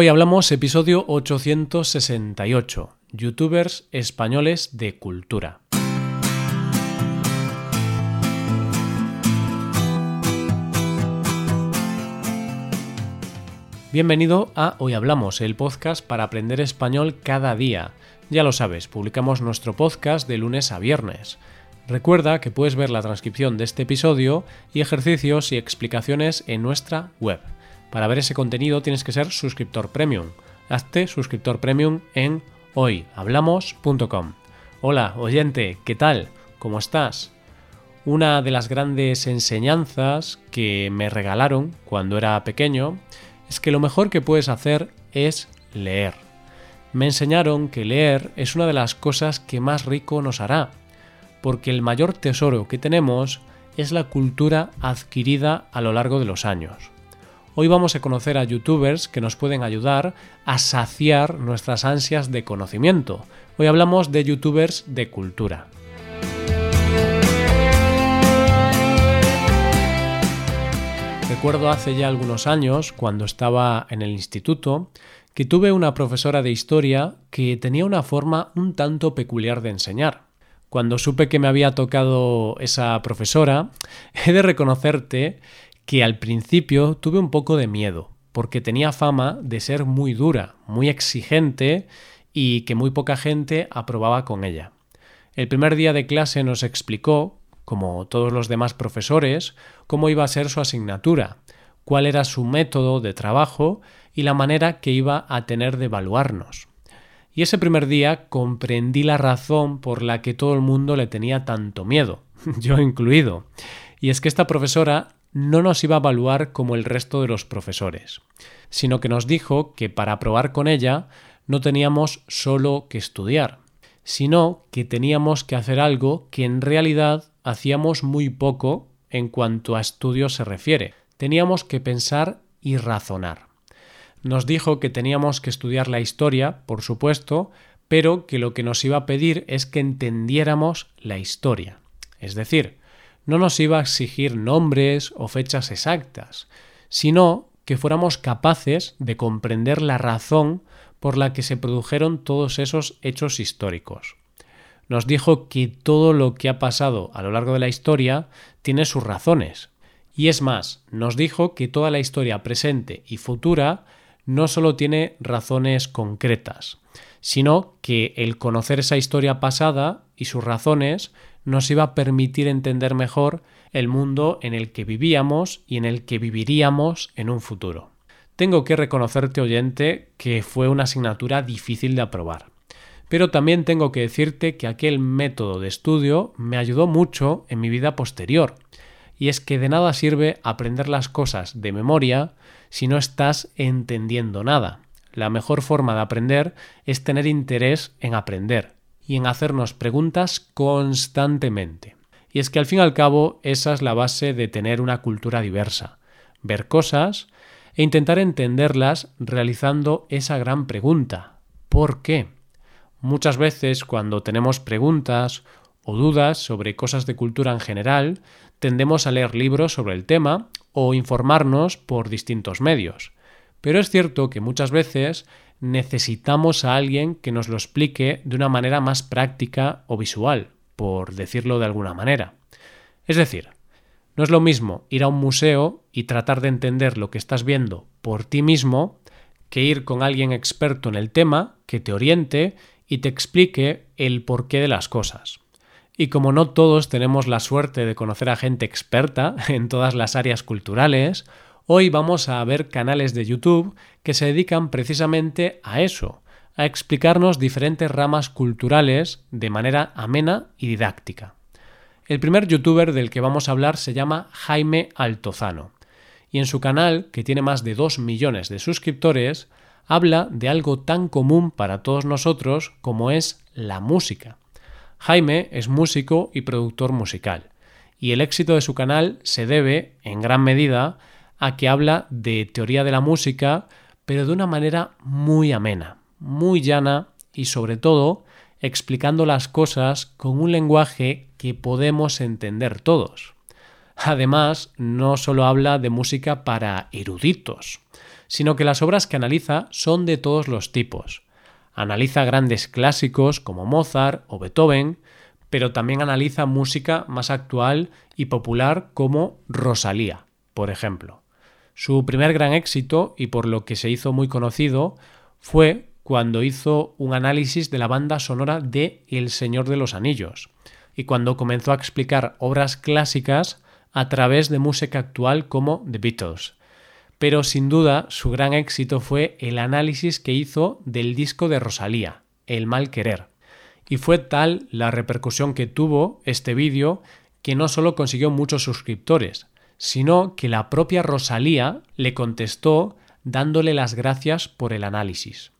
Hoy hablamos episodio 868, youtubers españoles de cultura. Bienvenido a Hoy Hablamos, el podcast para aprender español cada día. Ya lo sabes, publicamos nuestro podcast de lunes a viernes. Recuerda que puedes ver la transcripción de este episodio y ejercicios y explicaciones en nuestra web para ver ese contenido tienes que ser suscriptor premium. Hazte suscriptor premium en hoyhablamos.com. Hola, oyente, ¿qué tal? ¿Cómo estás? Una de las grandes enseñanzas que me regalaron cuando era pequeño es que lo mejor que puedes hacer es leer. Me enseñaron que leer es una de las cosas que más rico nos hará, porque el mayor tesoro que tenemos es la cultura adquirida a lo largo de los años. Hoy vamos a conocer a youtubers que nos pueden ayudar a saciar nuestras ansias de conocimiento. Hoy hablamos de youtubers de cultura. Recuerdo hace ya algunos años, cuando estaba en el instituto, que tuve una profesora de historia que tenía una forma un tanto peculiar de enseñar. Cuando supe que me había tocado esa profesora, he de reconocerte que al principio tuve un poco de miedo, porque tenía fama de ser muy dura, muy exigente y que muy poca gente aprobaba con ella. El primer día de clase nos explicó, como todos los demás profesores, cómo iba a ser su asignatura, cuál era su método de trabajo y la manera que iba a tener de evaluarnos. Y ese primer día comprendí la razón por la que todo el mundo le tenía tanto miedo, yo incluido. Y es que esta profesora no nos iba a evaluar como el resto de los profesores, sino que nos dijo que para probar con ella no teníamos solo que estudiar, sino que teníamos que hacer algo que en realidad hacíamos muy poco en cuanto a estudios se refiere. Teníamos que pensar y razonar. Nos dijo que teníamos que estudiar la historia, por supuesto, pero que lo que nos iba a pedir es que entendiéramos la historia. Es decir, no nos iba a exigir nombres o fechas exactas, sino que fuéramos capaces de comprender la razón por la que se produjeron todos esos hechos históricos. Nos dijo que todo lo que ha pasado a lo largo de la historia tiene sus razones. Y es más, nos dijo que toda la historia presente y futura no solo tiene razones concretas, sino que el conocer esa historia pasada y sus razones nos iba a permitir entender mejor el mundo en el que vivíamos y en el que viviríamos en un futuro. Tengo que reconocerte, oyente, que fue una asignatura difícil de aprobar. Pero también tengo que decirte que aquel método de estudio me ayudó mucho en mi vida posterior. Y es que de nada sirve aprender las cosas de memoria si no estás entendiendo nada. La mejor forma de aprender es tener interés en aprender, y en hacernos preguntas constantemente. Y es que al fin y al cabo esa es la base de tener una cultura diversa, ver cosas e intentar entenderlas realizando esa gran pregunta. ¿Por qué? Muchas veces cuando tenemos preguntas o dudas sobre cosas de cultura en general, tendemos a leer libros sobre el tema o informarnos por distintos medios. Pero es cierto que muchas veces necesitamos a alguien que nos lo explique de una manera más práctica o visual, por decirlo de alguna manera. Es decir, no es lo mismo ir a un museo y tratar de entender lo que estás viendo por ti mismo que ir con alguien experto en el tema que te oriente y te explique el porqué de las cosas. Y como no todos tenemos la suerte de conocer a gente experta en todas las áreas culturales, Hoy vamos a ver canales de YouTube que se dedican precisamente a eso, a explicarnos diferentes ramas culturales de manera amena y didáctica. El primer youtuber del que vamos a hablar se llama Jaime Altozano, y en su canal, que tiene más de 2 millones de suscriptores, habla de algo tan común para todos nosotros como es la música. Jaime es músico y productor musical, y el éxito de su canal se debe, en gran medida, a que habla de teoría de la música, pero de una manera muy amena, muy llana y sobre todo explicando las cosas con un lenguaje que podemos entender todos. Además, no solo habla de música para eruditos, sino que las obras que analiza son de todos los tipos. Analiza grandes clásicos como Mozart o Beethoven, pero también analiza música más actual y popular como Rosalía, por ejemplo. Su primer gran éxito, y por lo que se hizo muy conocido, fue cuando hizo un análisis de la banda sonora de El Señor de los Anillos, y cuando comenzó a explicar obras clásicas a través de música actual como The Beatles. Pero sin duda su gran éxito fue el análisis que hizo del disco de Rosalía, El mal querer. Y fue tal la repercusión que tuvo este vídeo que no solo consiguió muchos suscriptores, sino que la propia Rosalía le contestó dándole las gracias por el análisis.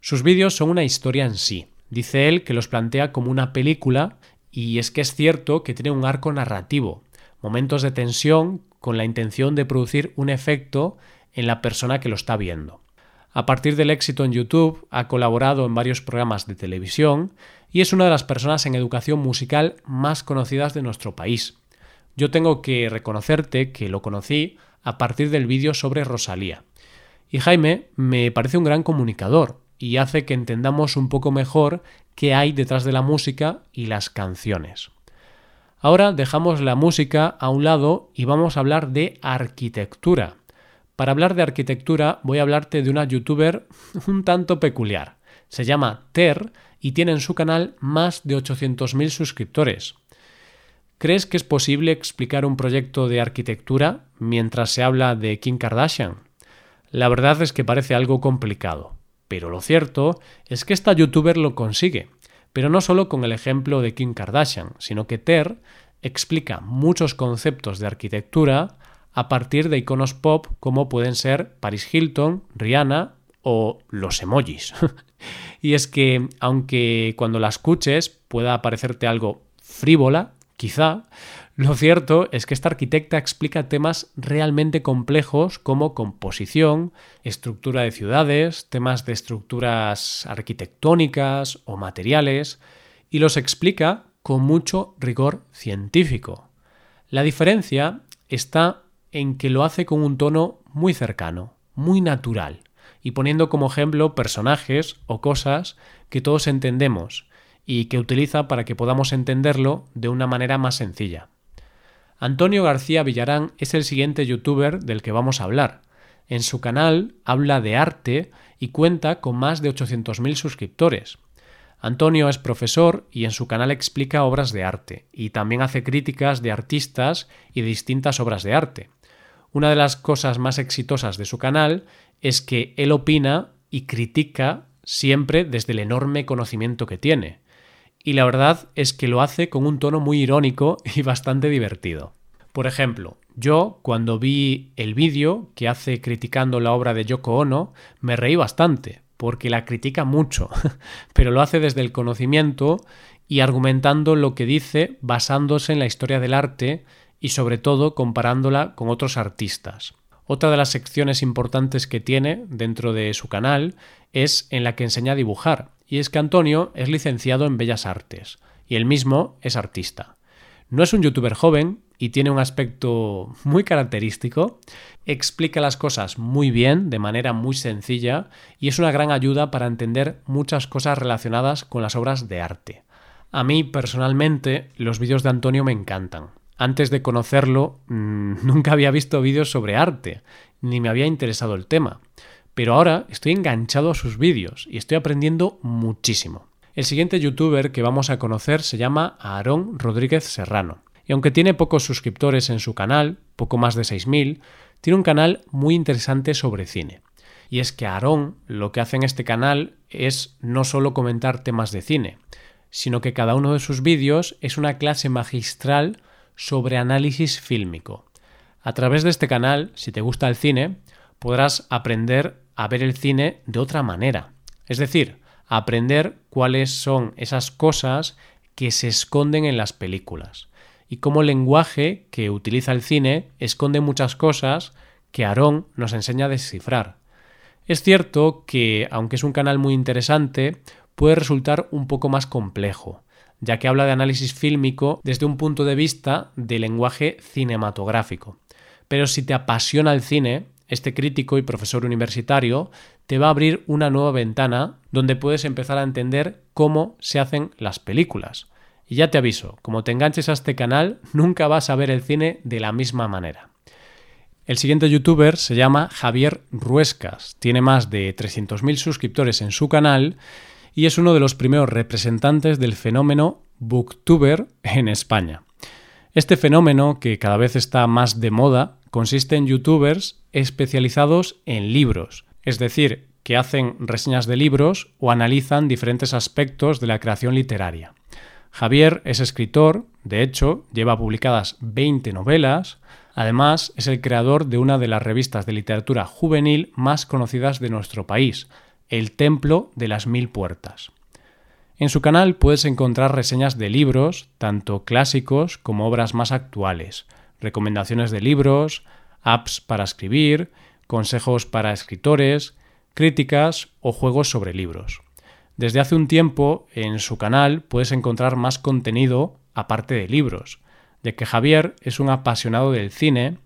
Sus vídeos son una historia en sí. Dice él que los plantea como una película y es que es cierto que tiene un arco narrativo, momentos de tensión con la intención de producir un efecto en la persona que lo está viendo. A partir del éxito en YouTube, ha colaborado en varios programas de televisión y es una de las personas en educación musical más conocidas de nuestro país. Yo tengo que reconocerte que lo conocí a partir del vídeo sobre Rosalía. Y Jaime me parece un gran comunicador y hace que entendamos un poco mejor qué hay detrás de la música y las canciones. Ahora dejamos la música a un lado y vamos a hablar de arquitectura. Para hablar de arquitectura voy a hablarte de una youtuber un tanto peculiar. Se llama Ter y tiene en su canal más de 800.000 suscriptores. ¿Crees que es posible explicar un proyecto de arquitectura mientras se habla de Kim Kardashian? La verdad es que parece algo complicado, pero lo cierto es que esta youtuber lo consigue, pero no solo con el ejemplo de Kim Kardashian, sino que Ter explica muchos conceptos de arquitectura a partir de iconos pop como pueden ser Paris Hilton, Rihanna o los emojis. y es que, aunque cuando la escuches pueda parecerte algo frívola, Quizá lo cierto es que esta arquitecta explica temas realmente complejos como composición, estructura de ciudades, temas de estructuras arquitectónicas o materiales, y los explica con mucho rigor científico. La diferencia está en que lo hace con un tono muy cercano, muy natural, y poniendo como ejemplo personajes o cosas que todos entendemos, y que utiliza para que podamos entenderlo de una manera más sencilla. Antonio García Villarán es el siguiente youtuber del que vamos a hablar. En su canal habla de arte y cuenta con más de 800.000 suscriptores. Antonio es profesor y en su canal explica obras de arte y también hace críticas de artistas y de distintas obras de arte. Una de las cosas más exitosas de su canal es que él opina y critica siempre desde el enorme conocimiento que tiene y la verdad es que lo hace con un tono muy irónico y bastante divertido. Por ejemplo, yo cuando vi el vídeo que hace criticando la obra de Yoko Ono, me reí bastante, porque la critica mucho, pero lo hace desde el conocimiento y argumentando lo que dice basándose en la historia del arte y sobre todo comparándola con otros artistas. Otra de las secciones importantes que tiene dentro de su canal es en la que enseña a dibujar, y es que Antonio es licenciado en Bellas Artes, y él mismo es artista. No es un youtuber joven y tiene un aspecto muy característico, explica las cosas muy bien, de manera muy sencilla, y es una gran ayuda para entender muchas cosas relacionadas con las obras de arte. A mí, personalmente, los vídeos de Antonio me encantan. Antes de conocerlo, mm, nunca había visto vídeos sobre arte, ni me había interesado el tema pero ahora estoy enganchado a sus vídeos y estoy aprendiendo muchísimo. El siguiente youtuber que vamos a conocer se llama Aarón Rodríguez Serrano. Y aunque tiene pocos suscriptores en su canal, poco más de 6.000, tiene un canal muy interesante sobre cine. Y es que Aarón lo que hace en este canal es no solo comentar temas de cine, sino que cada uno de sus vídeos es una clase magistral sobre análisis fílmico. A través de este canal, si te gusta el cine, podrás aprender a ver el cine de otra manera. Es decir, aprender cuáles son esas cosas que se esconden en las películas y cómo el lenguaje que utiliza el cine esconde muchas cosas que Aarón nos enseña a descifrar. Es cierto que, aunque es un canal muy interesante, puede resultar un poco más complejo, ya que habla de análisis fílmico desde un punto de vista de lenguaje cinematográfico. Pero si te apasiona el cine, este crítico y profesor universitario te va a abrir una nueva ventana donde puedes empezar a entender cómo se hacen las películas. Y ya te aviso, como te enganches a este canal, nunca vas a ver el cine de la misma manera. El siguiente youtuber se llama Javier Ruescas, tiene más de 300.000 suscriptores en su canal y es uno de los primeros representantes del fenómeno booktuber en España. Este fenómeno, que cada vez está más de moda, consiste en youtubers especializados en libros, es decir, que hacen reseñas de libros o analizan diferentes aspectos de la creación literaria. Javier es escritor, de hecho, lleva publicadas 20 novelas, además es el creador de una de las revistas de literatura juvenil más conocidas de nuestro país, El Templo de las Mil Puertas. En su canal puedes encontrar reseñas de libros, tanto clásicos como obras más actuales, recomendaciones de libros, apps para escribir, consejos para escritores, críticas o juegos sobre libros. Desde hace un tiempo en su canal puedes encontrar más contenido aparte de libros, de que Javier es un apasionado del cine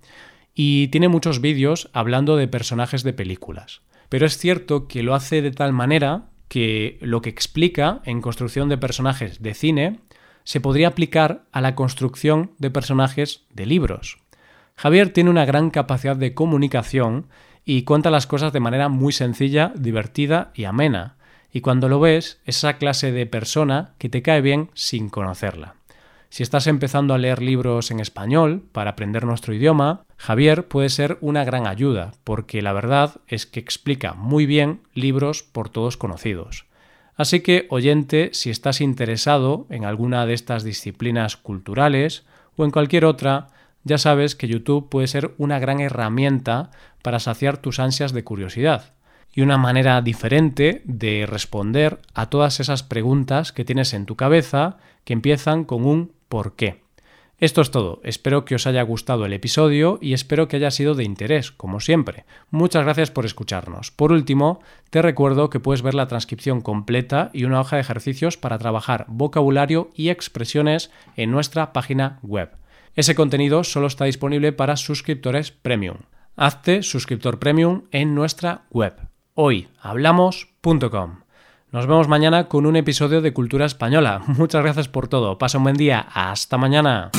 y tiene muchos vídeos hablando de personajes de películas. Pero es cierto que lo hace de tal manera que lo que explica en construcción de personajes de cine se podría aplicar a la construcción de personajes de libros. Javier tiene una gran capacidad de comunicación y cuenta las cosas de manera muy sencilla, divertida y amena. Y cuando lo ves, es esa clase de persona que te cae bien sin conocerla. Si estás empezando a leer libros en español para aprender nuestro idioma, Javier puede ser una gran ayuda, porque la verdad es que explica muy bien libros por todos conocidos. Así que, oyente, si estás interesado en alguna de estas disciplinas culturales o en cualquier otra, ya sabes que YouTube puede ser una gran herramienta para saciar tus ansias de curiosidad y una manera diferente de responder a todas esas preguntas que tienes en tu cabeza que empiezan con un por qué. Esto es todo, espero que os haya gustado el episodio y espero que haya sido de interés, como siempre. Muchas gracias por escucharnos. Por último, te recuerdo que puedes ver la transcripción completa y una hoja de ejercicios para trabajar vocabulario y expresiones en nuestra página web. Ese contenido solo está disponible para suscriptores premium. Hazte suscriptor premium en nuestra web hoyhablamos.com. Nos vemos mañana con un episodio de Cultura Española. Muchas gracias por todo. Pasa un buen día. Hasta mañana.